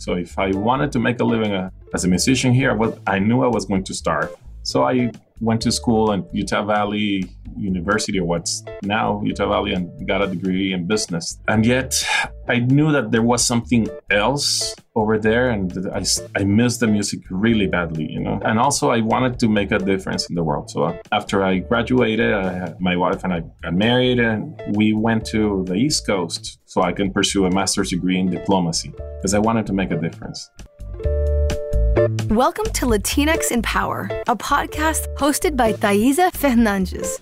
So if I wanted to make a living uh, as a musician here, I, knew I was going to starve. So I went to school at Utah Valley University, or what's now Utah Valley, and got a degree in business. And yet, I knew that there was something else over there, and I, I missed the music really badly, you know. And also, I wanted to make a difference in the world. So after I graduated, I my wife and I got married, and we went to the East Coast so I can pursue a master's degree in diplomacy because I wanted to make a difference. Welcome to Latinx in Power, a podcast hosted by Thaisa Fernandes.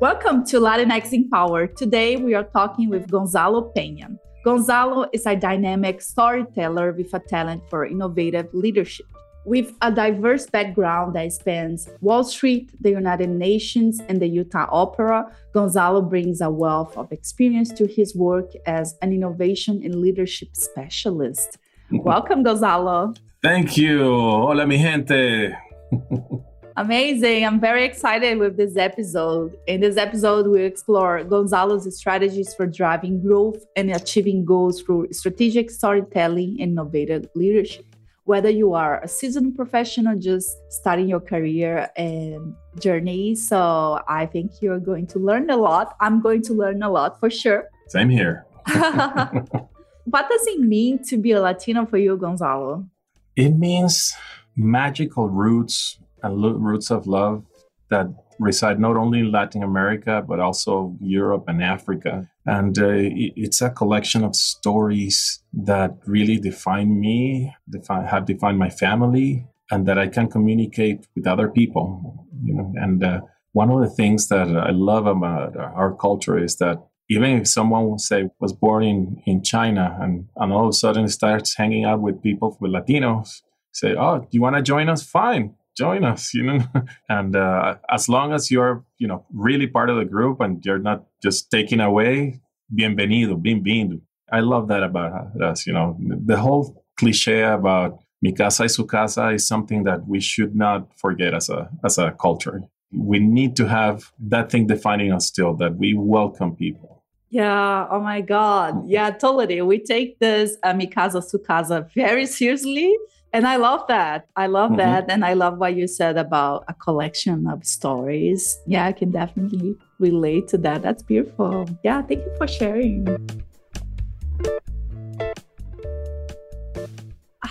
Welcome to Latinx in Power. Today we are talking with Gonzalo Peña. Gonzalo is a dynamic storyteller with a talent for innovative leadership. With a diverse background that spans Wall Street, the United Nations, and the Utah Opera, Gonzalo brings a wealth of experience to his work as an innovation and leadership specialist. Welcome, Gonzalo. Thank you. Hola, mi gente. Amazing. I'm very excited with this episode. In this episode, we explore Gonzalo's strategies for driving growth and achieving goals through strategic storytelling and innovative leadership. Whether you are a seasoned professional just starting your career and journey, so I think you're going to learn a lot. I'm going to learn a lot for sure. Same here. what does it mean to be a Latino for you, Gonzalo? It means magical roots and roots of love that reside not only in Latin America, but also Europe and Africa. And uh, it's a collection of stories that really define me, define, have defined my family, and that I can communicate with other people. You know, and uh, one of the things that I love about our culture is that even if someone say was born in, in China and, and all of a sudden starts hanging out with people with Latinos, say, "Oh, you want to join us? Fine, join us." You know, and uh, as long as you're you know really part of the group and you're not just taken away, bienvenido, bienvenido. I love that about us. You know, the whole cliche about mi casa y su casa is something that we should not forget as a as a culture we need to have that thing defining us still that we welcome people. Yeah oh my god. Yeah totally. We take this uh, mi casa very seriously and i love that. I love mm-hmm. that and i love what you said about a collection of stories. Yeah i can definitely relate to that. That's beautiful. Yeah thank you for sharing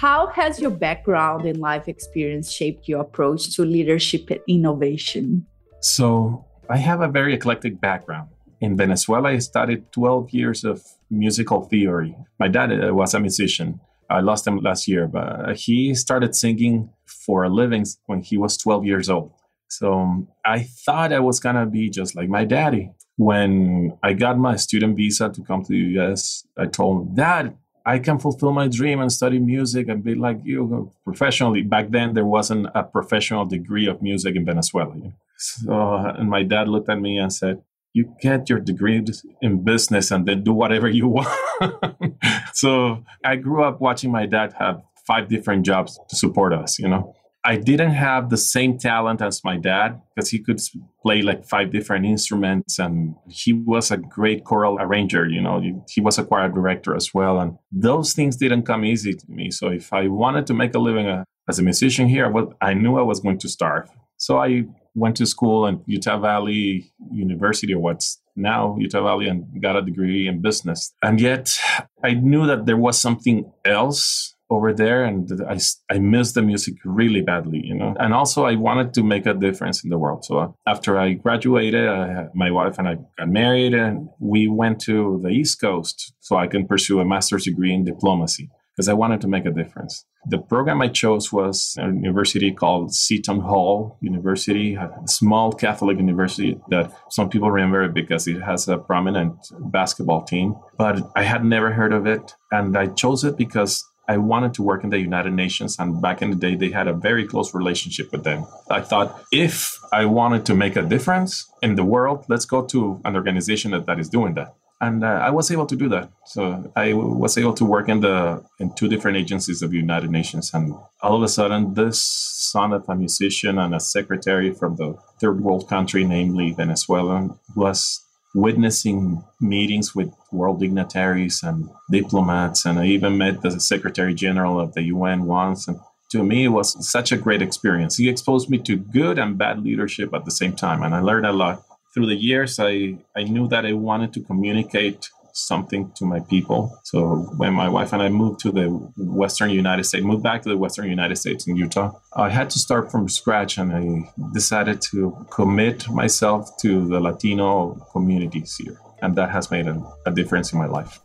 how has your background and life experience shaped your approach to leadership and innovation? So, I have a very eclectic background. In Venezuela, I studied 12 years of musical theory. My dad uh, was a musician. I lost him last year, but he started singing for a living when he was 12 years old. So I thought I was going to be just like my daddy. When I got my student visa to come to the US, I told him, Dad, I can fulfill my dream and study music and be like you professionally. Back then, there wasn't a professional degree of music in Venezuela. So, and my dad looked at me and said, "You get your degree in business and then do whatever you want." so I grew up watching my dad have five different jobs to support us. You know, I didn't have the same talent as my dad because he could play like five different instruments and he was a great choral arranger, you know, he was a choir director as well. And those things didn't come easy to me. So if I wanted to make a living uh, as a musician here, I knew I was going to starve. So I went to school at Utah Valley University, or what's now Utah Valley, and got a degree in business. And yet I knew that there was something else over there and I, I missed the music really badly you know? And also i wanted to make a difference in the world. So uh, after i graduated I, my wife and i got married and we went to the east coast so i can pursue a master's degree in diplomacy because i wanted to make a difference. The program i chose was a university called seton hall university a small catholic university that some people remember because it has a prominent basketball team but i had never heard of it and i chose it because I wanted to work in the United Nations, and back in the day, they had a very close relationship with them. I thought if I wanted to make a difference in the world, let's go to an organization that, that is doing that. And uh, I was able to do that. So I was able to work in the in two different agencies of the United Nations, and all of a sudden, this son of a musician and a secretary from the third world country, namely Venezuela, was witnessing meetings with world dignitaries and diplomats. And I even met the Secretary General of the UN once. And to me, it was such a great experience. He exposed me to good and bad leadership at the same time. And I learned a lot. Through the years, I, I knew that I wanted to communicate something to my people. So when my wife and I moved to the Western United States, moved back to the Western United States in Utah, I had to start from scratch and I decided to commit myself to the Latino communities here. And that has made a, a difference in my life.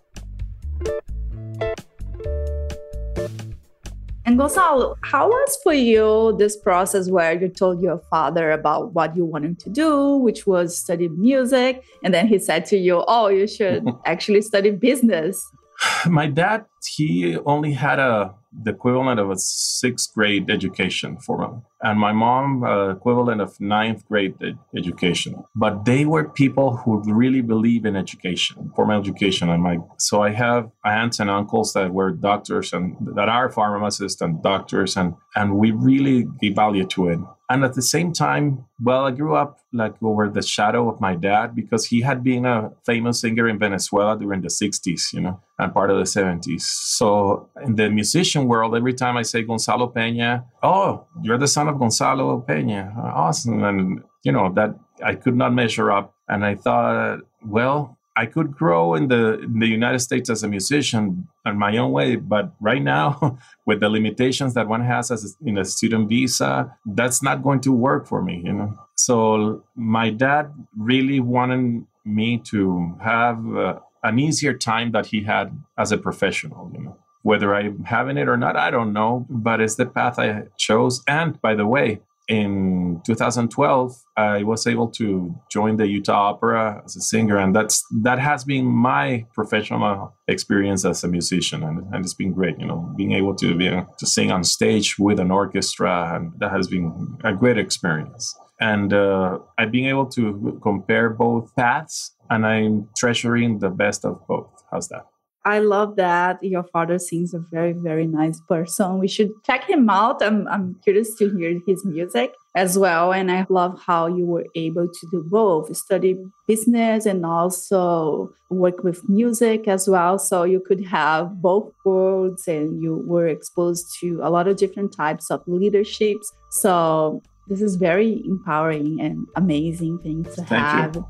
And Gonzalo, how was for you this process where you told your father about what you wanted to do, which was study music, and then he said to you, "Oh, you should actually study business." My dad, he only had a the equivalent of a sixth grade education for me and my mom uh, equivalent of ninth grade ed- education. But they were people who really believe in education formal education. And my so i have aunts and uncles that were doctors and that are pharmacists and doctors. And and we really give value to it and at the same time well i grew up like over the shadow of my dad because he had been a famous singer in venezuela during the 60s you know and part of the 70s so in the musician world every time i say gonzalo peña oh you're the son of gonzalo peña awesome. And you know that i could not measure up. And i thought well I could grow in the in the United States as a musician in my own way, but right now, with the limitations that one has as a, in a student visa, that's not going to work for me. You know, so my dad really wanted me to have uh, an easier time that he had as a professional. You know, whether I'm having it or not, I don't know, but it's the path I chose. And by the way, in 2012 i was able to join the utah opera as a singer and that's that has been my professional experience as a musician and, and it's been great you know being able to be to sing on stage with an orchestra and that has been a great experience. And uh, i've been able to compare both paths and i'm treasuring the best of both. How's that I love that your father seems a very, very nice person. We should check him out. I'm, I'm curious to hear his music as well. And I love how you were able to do both study business and also work with music as well. So you could have both worlds and you were exposed to a lot of different types of leaderships. So this is very empowering and amazing thing to Thank have. You.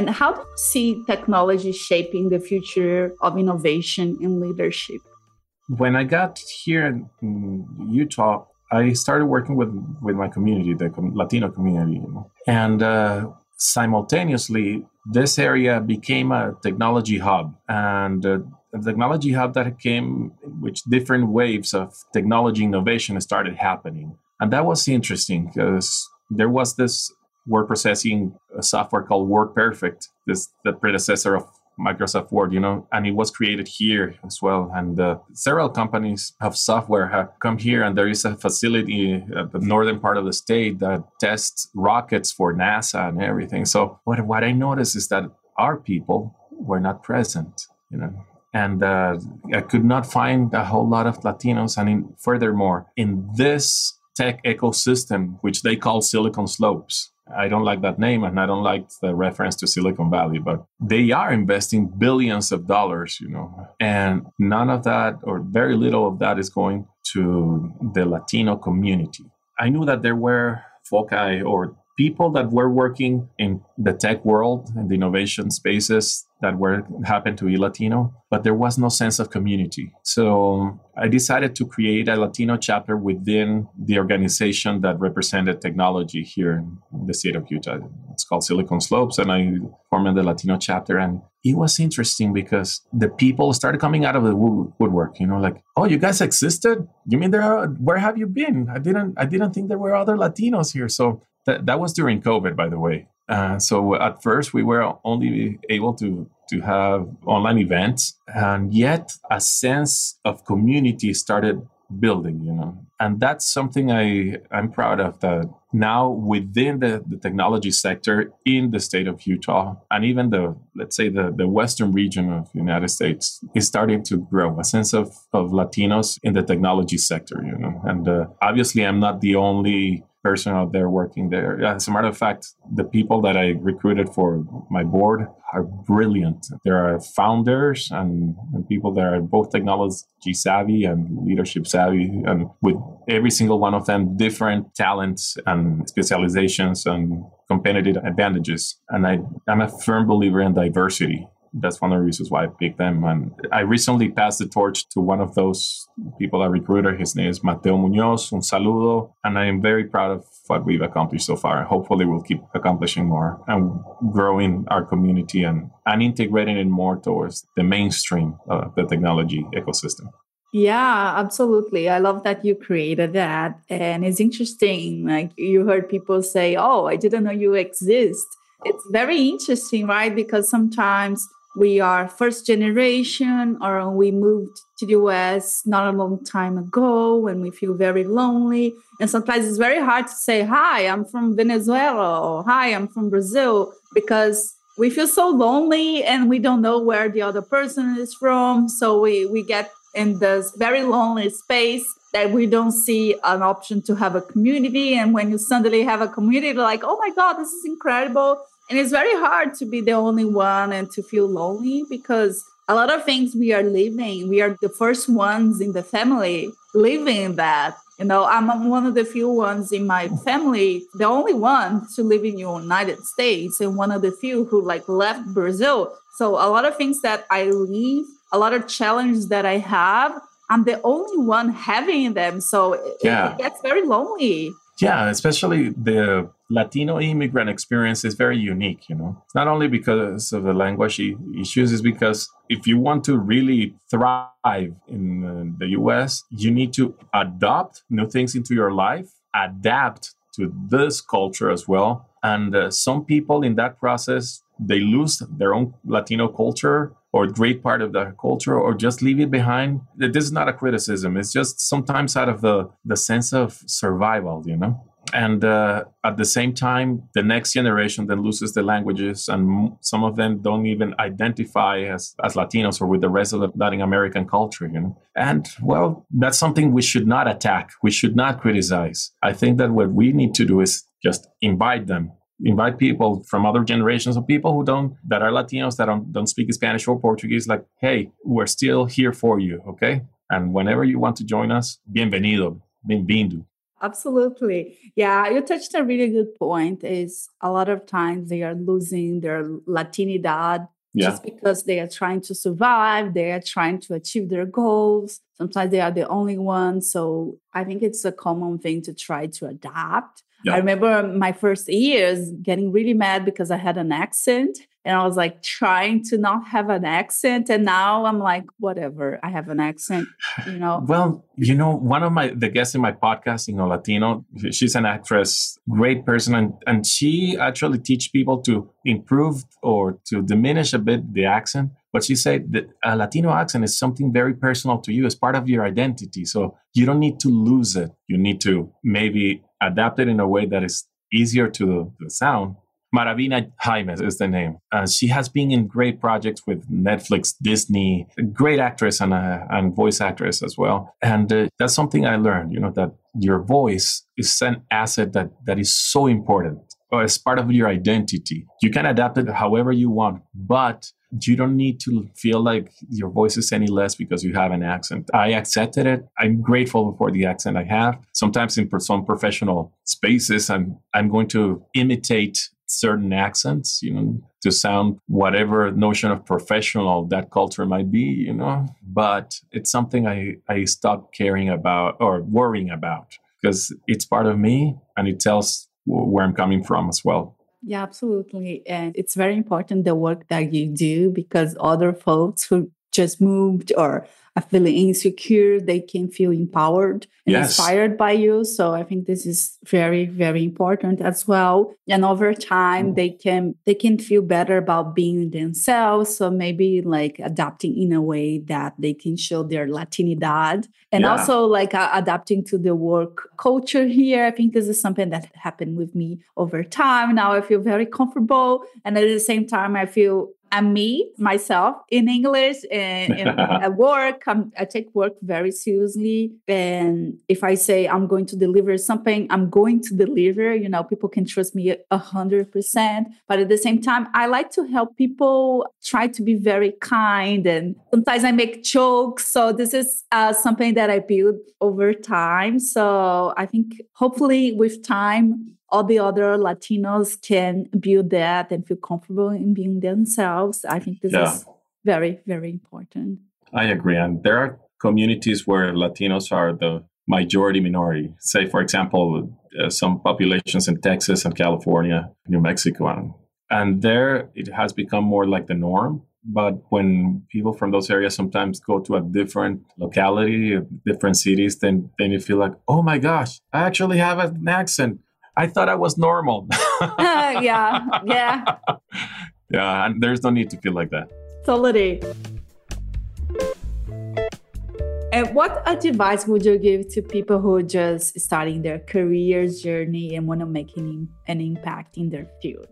And how do you see technology shaping the future of innovation and leadership? When I got here in Utah, I started working with, with my community, the Latino community, you know? and uh, simultaneously, this area became a technology hub, and uh, a technology hub that came, which different waves of technology innovation started happening, and that was interesting because there was this word processing software called WordPerfect, this the predecessor of Microsoft Word, you know, and it was created here as well. And uh, several companies of software have come here, and there is a facility at the northern part of the state that tests rockets for NASA and everything. So what what I noticed is that our people were not present, you know. And uh, I could not find a whole lot of Latinos. And in, furthermore, in this tech ecosystem, which they call Silicon Slopes, I don't like that name and I don't like the reference to Silicon Valley, but they are investing billions of dollars, you know, and none of that or very little of that is going to the Latino community. I knew that there were foci or people that were working in the tech world and the innovation spaces that were happened to be Latino, but there was no sense of community. So I decided to create a Latino chapter within the organization that represented technology here in the state of Utah. It's called Silicon Slopes, and I formed the Latino chapter. And it was interesting because the people started coming out of the woodwork. You know, like, oh, you guys existed? You mean there? Are, where have you been? I didn't. I didn't think there were other Latinos here. So that that was during COVID, by the way. Uh, so at first we were only able to to have online events, and yet a sense of community started building. You know, and that's something I I'm proud of. That now within the, the technology sector in the state of Utah, and even the let's say the the western region of the United States is starting to grow a sense of of Latinos in the technology sector. You know, and uh, obviously I'm not the only person out there working there. As a matter of fact, the people that I recruited for my board are brilliant. There are founders and, and people that are both technology savvy and leadership savvy, and with every single one of them different talents and specializations and competitive advantages. And I, I'm a firm believer in diversity that's one of the reasons why I picked them. And I recently passed the torch to one of those people I recruited. His name is Mateo Munoz. Un saludo. And I am very proud of what we've accomplished so far. And hopefully, we'll keep accomplishing more and growing our community and, and integrating it more towards the mainstream of the technology ecosystem. Yeah, absolutely. I love that you created that. And it's interesting. Like you heard people say, Oh, I didn't know you exist. It's very interesting, right? Because sometimes we are first generation or we moved to the US not a long time ago and we feel very lonely. And sometimes it's very hard to say, Hi, I'm from Venezuela or Hi, I'm from Brazil because we feel so lonely and we don't know where the other person is from. So we, we get in this very lonely space that we don't see an option to have a community. And when you suddenly have a community, like, oh my God, this is incredible. And it's very hard to be the only one and to feel lonely because a lot of things we are living, we are the first ones in the family living that. You know, I'm one of the few ones in my family, the only one to live in the United States and one of the few who like left Brazil. So a lot of things that I leave, a lot of challenges that I have, I'm the only one having them. So yeah. it, it gets very lonely. Yeah, especially the Latino immigrant experience is very unique, you know. Not only because of the language issues, is because if you want to really thrive in uh, the US, you need to adopt new things into your life, adapt to this culture as well. And uh, some people in that process, they lose their own Latino culture or great part of the culture or just leave it behind. This is not a criticism. It's just sometimes out of the the sense of survival you know? And uh, at the same time the next generation then loses the languages and some of them don't even identify as, as latinos or with the rest of the latin american culture you know? And well that's something we should not attack. We should not criticize. I think that what we need to do is just invite them invite people from other generations of people who don't that are Latinos that don't, don't speak Spanish or Portuguese like hey we're still here for you okay? And whenever you want to join us bienvenido bienvenido. Absolutely. Yeah you touched a really good point. Is a lot of times they are losing their latinidad yeah. just because they are trying to survive they are trying to achieve their goals. Sometimes they are the only ones so i think it's a common thing to try to adapt I remember my first years getting really mad because I had an accent and I was like trying to not have an accent. And now I'm like, whatever, I have an accent, you know. Well, you know, one of my the guests in my podcast, you know, Latino, she's an actress, great person, and, and she actually teach people to improve or to diminish a bit the accent. But she said that a Latino accent is something very personal to you as part of your identity. So you don't need to lose it. You need to maybe adapted in a way that is easier to the sound. Maravina Jaime is the name. Uh, she has been in great projects with Netflix, Disney, great actress and, uh, and voice actress as well. And uh, that's something I learned, you know, that your voice is an asset that, that is so important as part of your identity. You can adapt it however you want, but you don't need to feel like your voice is any less because you have an accent. I accepted it. I'm grateful for the accent I have. Sometimes in some professional spaces, I'm I'm going to imitate certain accents, you know, to sound whatever notion of professional that culture might be, you know. But it's something I I stopped caring about or worrying about because it's part of me and it tells where I'm coming from as well. Yeah, absolutely. And it's very important the work that you do because other folks who just moved or are feeling insecure, they can feel empowered and yes. inspired by you. So I think this is very, very important as well. And over time, mm. they can they can feel better about being themselves. So maybe like adapting in a way that they can show their Latinidad and yeah. also like uh, adapting to the work culture here. I think this is something that happened with me over time. Now I feel very comfortable, and at the same time, I feel I'm me, myself, in English and, and at work. I'm, I take work very seriously. And if I say I'm going to deliver something, I'm going to deliver. You know, people can trust me a hundred percent. But at the same time, I like to help people try to be very kind. And sometimes I make jokes. So this is uh, something that I build over time. So I think hopefully with time, all the other Latinos can build that and feel comfortable in being themselves. I think this yeah. is very, very important. I agree. And there are communities where Latinos are the majority minority. Say, for example, uh, some populations in Texas and California, New Mexico, and, and there it has become more like the norm. But when people from those areas sometimes go to a different locality, different cities, then then you feel like, oh my gosh, I actually have an accent I thought I was normal. yeah, yeah. Yeah, and there's no need to feel like that. Totally. And what advice would you give to people who are just starting their career journey and want to make an, an impact in their field?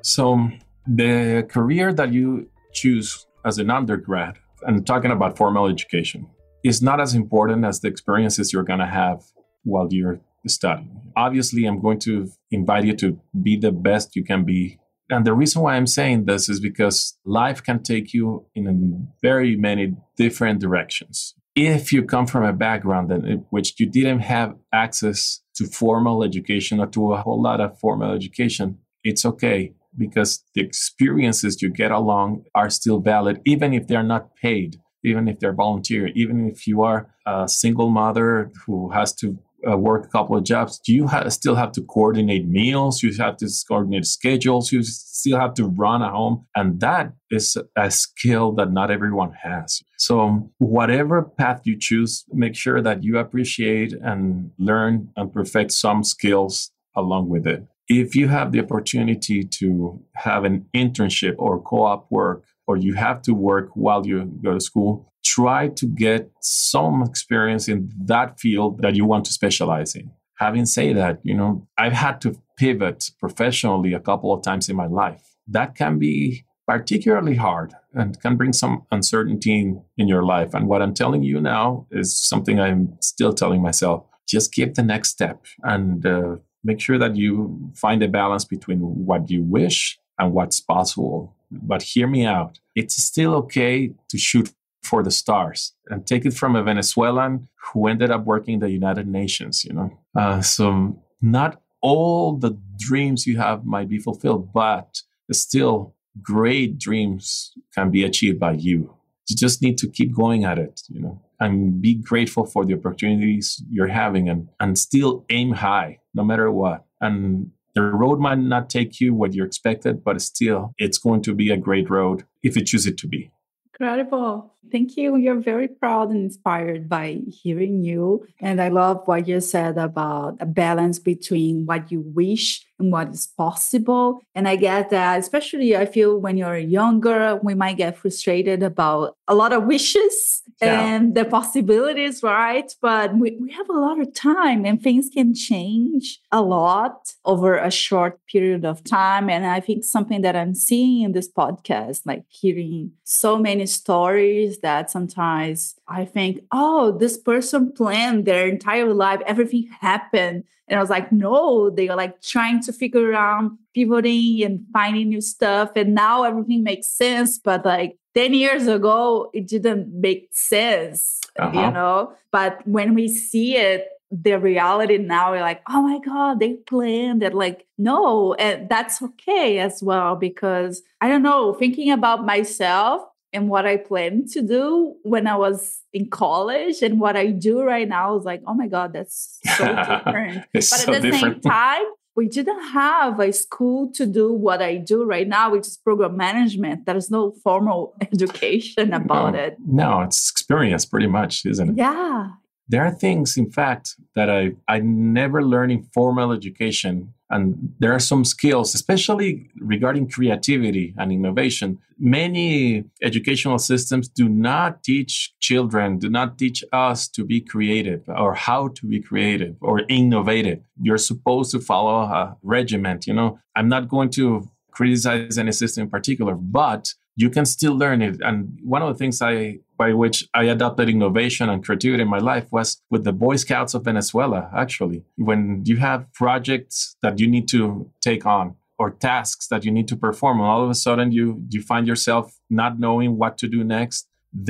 So, the career that you choose as an undergrad, and talking about formal education, is not as important as the experiences you're going to have while you're study. Obviously, I'm going to invite you to be the best you can be. And the reason why I'm saying this is because life can take you in very many different directions. If you come from a background in which you didn't have access to formal education or to a whole lot of formal education, it's okay because the experiences you get along are still valid, even if they're not paid, even if they're volunteer, even if you are a single mother who has to uh, work a couple of jobs, you ha- still have to coordinate meals? You have to coordinate schedules. You still have to run a home. And that is a skill that not everyone has. So, whatever path you choose, make sure that you appreciate and learn and perfect some skills along with it. If you have the opportunity to have an internship or co op work, or you have to work while you go to school, try to get some experience in that field that you want to specialize in. Having said that, you know, I've had to pivot professionally a couple of times in my life. That can be particularly hard and can bring some uncertainty in, in your life. And what I'm telling you now is something I'm still telling myself just keep the next step and uh, make sure that you find a balance between what you wish and what's possible. But hear me out. It's still okay to shoot for the stars and take it from a Venezuelan who ended up working in the United Nations, you know. Uh, so not all the dreams you have might be fulfilled, but still great dreams can be achieved by you. You just need to keep going at it, you know, and be grateful for the opportunities you're having and, and still aim high no matter what. And the road might not take you what you expected, but still it's going to be a great road if you choose it to be. Incredible. Thank you. You're very proud and inspired by hearing you. And I love what you said about a balance between what you wish what is possible. And I get that, especially I feel when you're younger, we might get frustrated about a lot of wishes yeah. and the possibilities, right? But we, we have a lot of time and things can change a lot over a short period of time. And I think something that I'm seeing in this podcast, like hearing so many stories that sometimes I think, oh, this person planned their entire life, everything happened. And I was like, no, they are like trying to figure out pivoting and finding new stuff. And now everything makes sense. But like 10 years ago, it didn't make sense, uh-huh. you know? But when we see it, the reality now we're like oh my god they planned it like no and that's okay as well because i don't know thinking about myself and what I planned to do when I was in college and what I do right now is like, oh my God, that's so different. but so at the different. same time, we didn't have a school to do what I do right now, which is program management. There's no formal education about no, it. No, it's experience pretty much, isn't it? Yeah. There are things, in fact, that I, I never learned in formal education and there are some skills, especially regarding creativity and innovation. Many educational systems do not teach children, do not teach us to be creative or how to be creative or innovative. You're supposed to follow a regiment. You know, I'm not going to criticize any system in particular, but you can still learn it. And one of the things I by which I adopted innovation and creativity in my life was with the Boy Scouts of Venezuela, actually. When you have projects that you need to take on or tasks that you need to perform, and all of a sudden you you find yourself not knowing what to do next,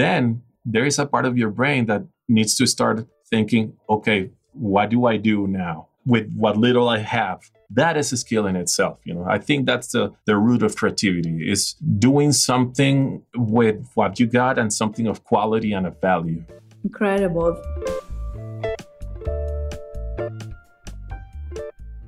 then there is a part of your brain that needs to start thinking, okay, what do I do now with what little I have? That is a skill in itself. You know, I think that's the, the root of creativity is doing something with what you got and something of quality and of value. Incredible.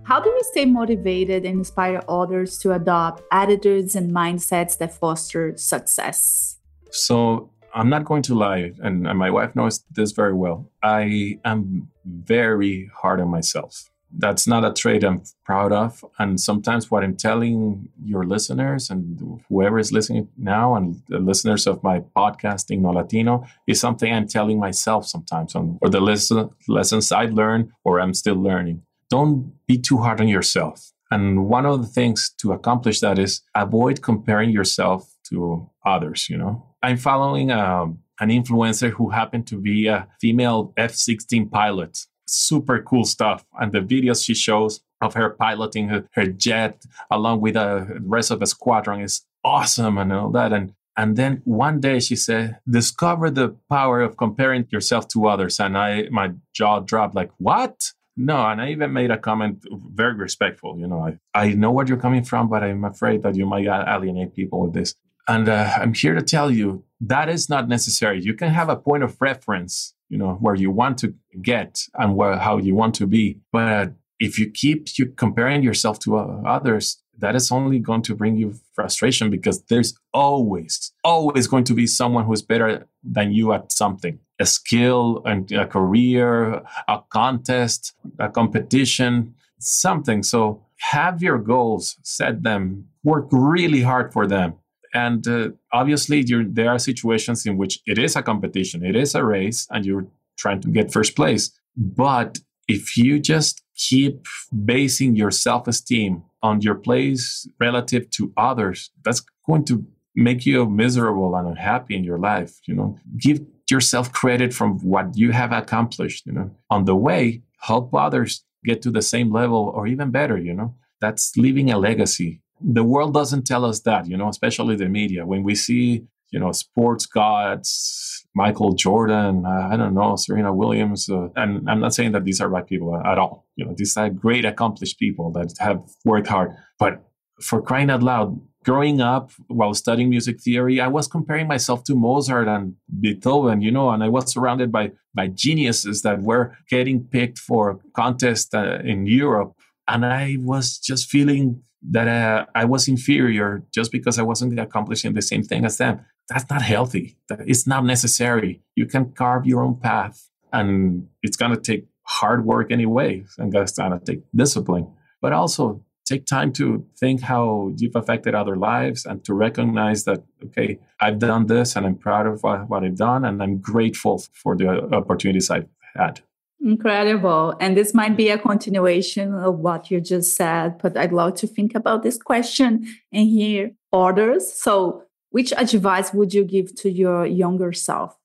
How do we stay motivated and inspire others to adopt attitudes and mindsets that foster success? So, I'm not going to lie, and, my wife knows this very well. I am very hard on myself. That's not a trait I'm proud of. And sometimes what I'm telling your listeners and whoever is listening now and the listeners of my podcast, Inno Latino, is something I'm telling myself sometimes on or the lesson, lessons I learned or I'm still learning. Don't be too hard on yourself. And one of the things to accomplish that is avoid comparing yourself to others, you know. I'm following um, an influencer who happened to be a female F 16 pilot. Super cool stuff. And the videos she shows of her piloting her, her jet along with the rest of the squadron is awesome and all that. And and then one day she said, discover the power of comparing yourself to others. And I my jaw dropped like, what? No, and I even made a comment very respectful. You know, I, I know where you're coming from, but I'm afraid that you might alienate people with this. And uh, I'm here to tell you that is not necessary. You can have a point of reference, you know, where you want to get and where, how you want to be. But if you keep you comparing yourself to uh, others, that is only going to bring you frustration because there's always, always going to be someone who's better than you at something a skill and a career, a contest, a competition, something. So have your goals, set them, work really hard for them and uh, obviously, there are situations in which it is a competition, it is a race, and you're trying to get first place. But if you just keep basing your self esteem on your place relative to others, that's going to make you miserable and unhappy in your life. You know, give yourself credit from what you have accomplished. You know, on the way, help others get to the same level or even better. You know, that's leaving a legacy the world doesn't tell us that, you know, especially the media. When we see, you know, sports gods, Michael Jordan, uh, I don't know, Serena Williams, uh, and I'm not saying that these are bad people at all. You know, these are great, accomplished people that have worked hard. But for crying out loud, growing up while studying music theory, I was comparing myself to Mozart and Beethoven, you know, and I was surrounded by by geniuses that were getting picked for contests uh, in Europe, and I was just feeling that uh, I was inferior just because I wasn't accomplishing the same thing as them. That's not healthy. That It's not necessary. You can carve your own path, and it's going to take hard work anyway, and it's going to take discipline. But also take time to think how you've affected other lives and to recognize that, okay, I've done this and I'm proud of what, what I've done, and I'm grateful for the opportunities I've had. Incredible. And this might be a continuation of what you just said, but I'd love to think about this question and hear orders. So, which advice would you give to your younger self?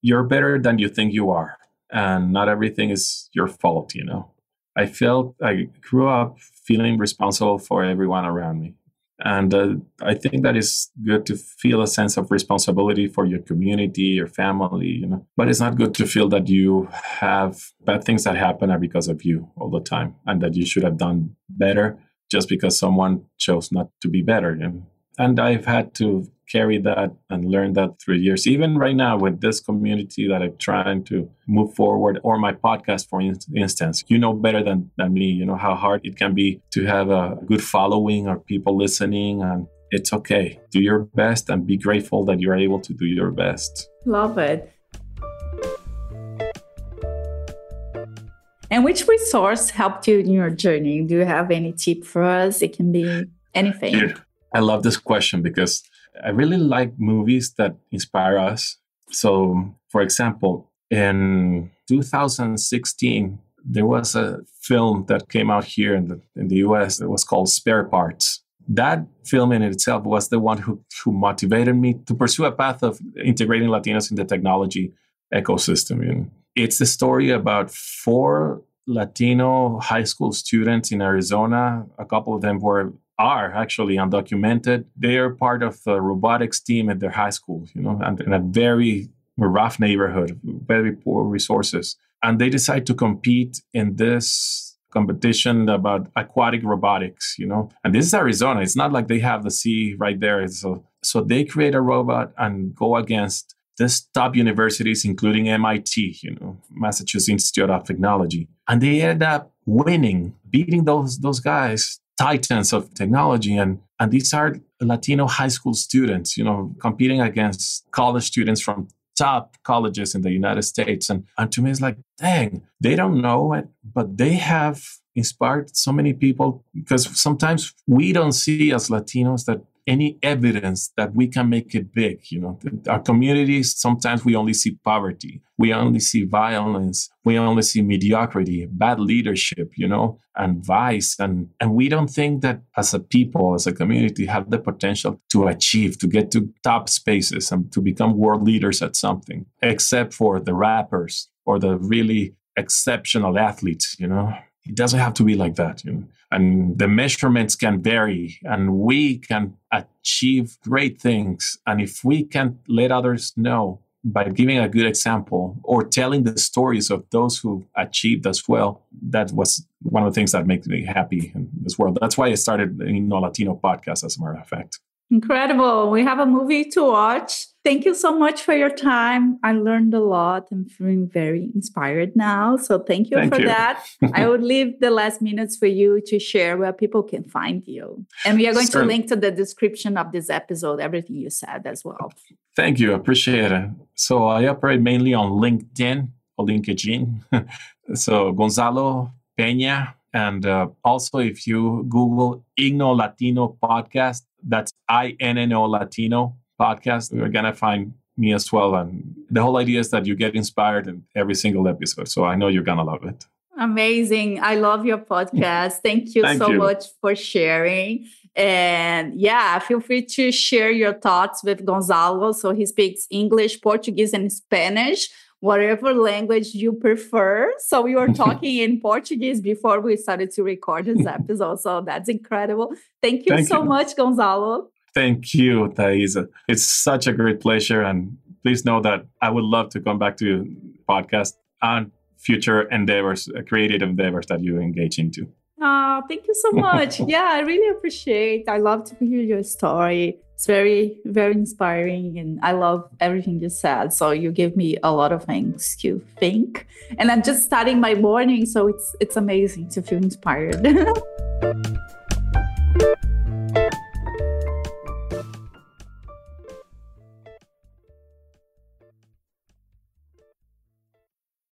You're better than you think you are, and not everything is your fault, you know. I felt I grew up feeling responsible for everyone around me. And uh, I think that is good to feel a sense of responsibility for your community, your family, you know. But it's not good to feel that you have bad things that happen are because of you all the time and that you should have done better just because someone chose not to be better. And, and I've had to carry that and learn that through years. Even right now with this community that I'm trying to move forward, or my podcast, for instance, you know better than, than me, you know how hard it can be to have a good following or people listening. And it's okay. Do your best and be grateful that you're able to do your best. Love it. And which resource helped you in your journey? Do you have any tip for us? It can be anything. I love this question because I really like movies that inspire us. So, for example, in 2016, there was a film that came out here in the, in the US that was called Spare Parts. that film in itself was the one who, who motivated me to pursue a path of integrating Latinos in the technology ecosystem. And it's the story about four Latino high school students in Arizona. A couple of them were are actually undocumented. They are part of the robotics team at their high school, you know, and in a very rough neighborhood, very poor resources. And they decide to compete in this competition about aquatic robotics, you know. And this is Arizona. It's not like they have the sea right there. So so they create a robot and go against this top universities, including MIT, you know, Massachusetts Institute of Technology. And they end up winning, beating those those guys, titans of technology. And and these are Latino high school students, you know, competing against college students from top colleges in the United States. And, and to me, it's like, dang, they don't know it, but they have inspired so many people because sometimes we don't see as Latinos that any evidence that we can make it big. You know, our communities, sometimes we only see poverty, we only see violence, we only see mediocrity, bad leadership, you know, and vice. And, and we don't think that as a people, as a community, have the potential to achieve, to get to top spaces and to become world leaders at something, except for the rappers or the really exceptional athletes, you know. It doesn't have to be like that. You know? And the measurements can vary, and we can achieve great things. And if we can let others know by giving a good example or telling the stories of those who achieved as well, that was one of the things that makes me happy in this world. That's why I started Inno Latino podcast, as a matter of fact. Incredible. We have a movie to watch. Thank you so much for your time. I learned a lot. I'm feeling very inspired now. So thank you thank for you. that. I would leave the last minutes for you to share where people can find you. And we are going to link to the description of this episode, everything you said as well. Thank you. I appreciate it. So I operate mainly on LinkedIn or LinkedIn. so Gonzalo Peña. And uh, also, if you Google Inno Latino podcast, that's I N N O Latino podcast. You're going to find me as well. And the whole idea is that you get inspired in every single episode. So I know you're going to love it. Amazing. I love your podcast. Thank you Thank so you. much for sharing. And yeah, feel free to share your thoughts with Gonzalo. So he speaks English, Portuguese, and Spanish whatever language you prefer. So we were talking in Portuguese before we started to record this episode. So that's incredible. Thank you Thank so you. much, Gonzalo. Thank you, Thaisa. It's such a great pleasure. And please know that I would love to come back to your podcast and future endeavors, uh, creative endeavors that you engage into. Oh, thank you so much. yeah, I really appreciate. I love to hear your story it's very very inspiring and i love everything you said so you give me a lot of things to think and i'm just starting my morning so it's it's amazing to feel inspired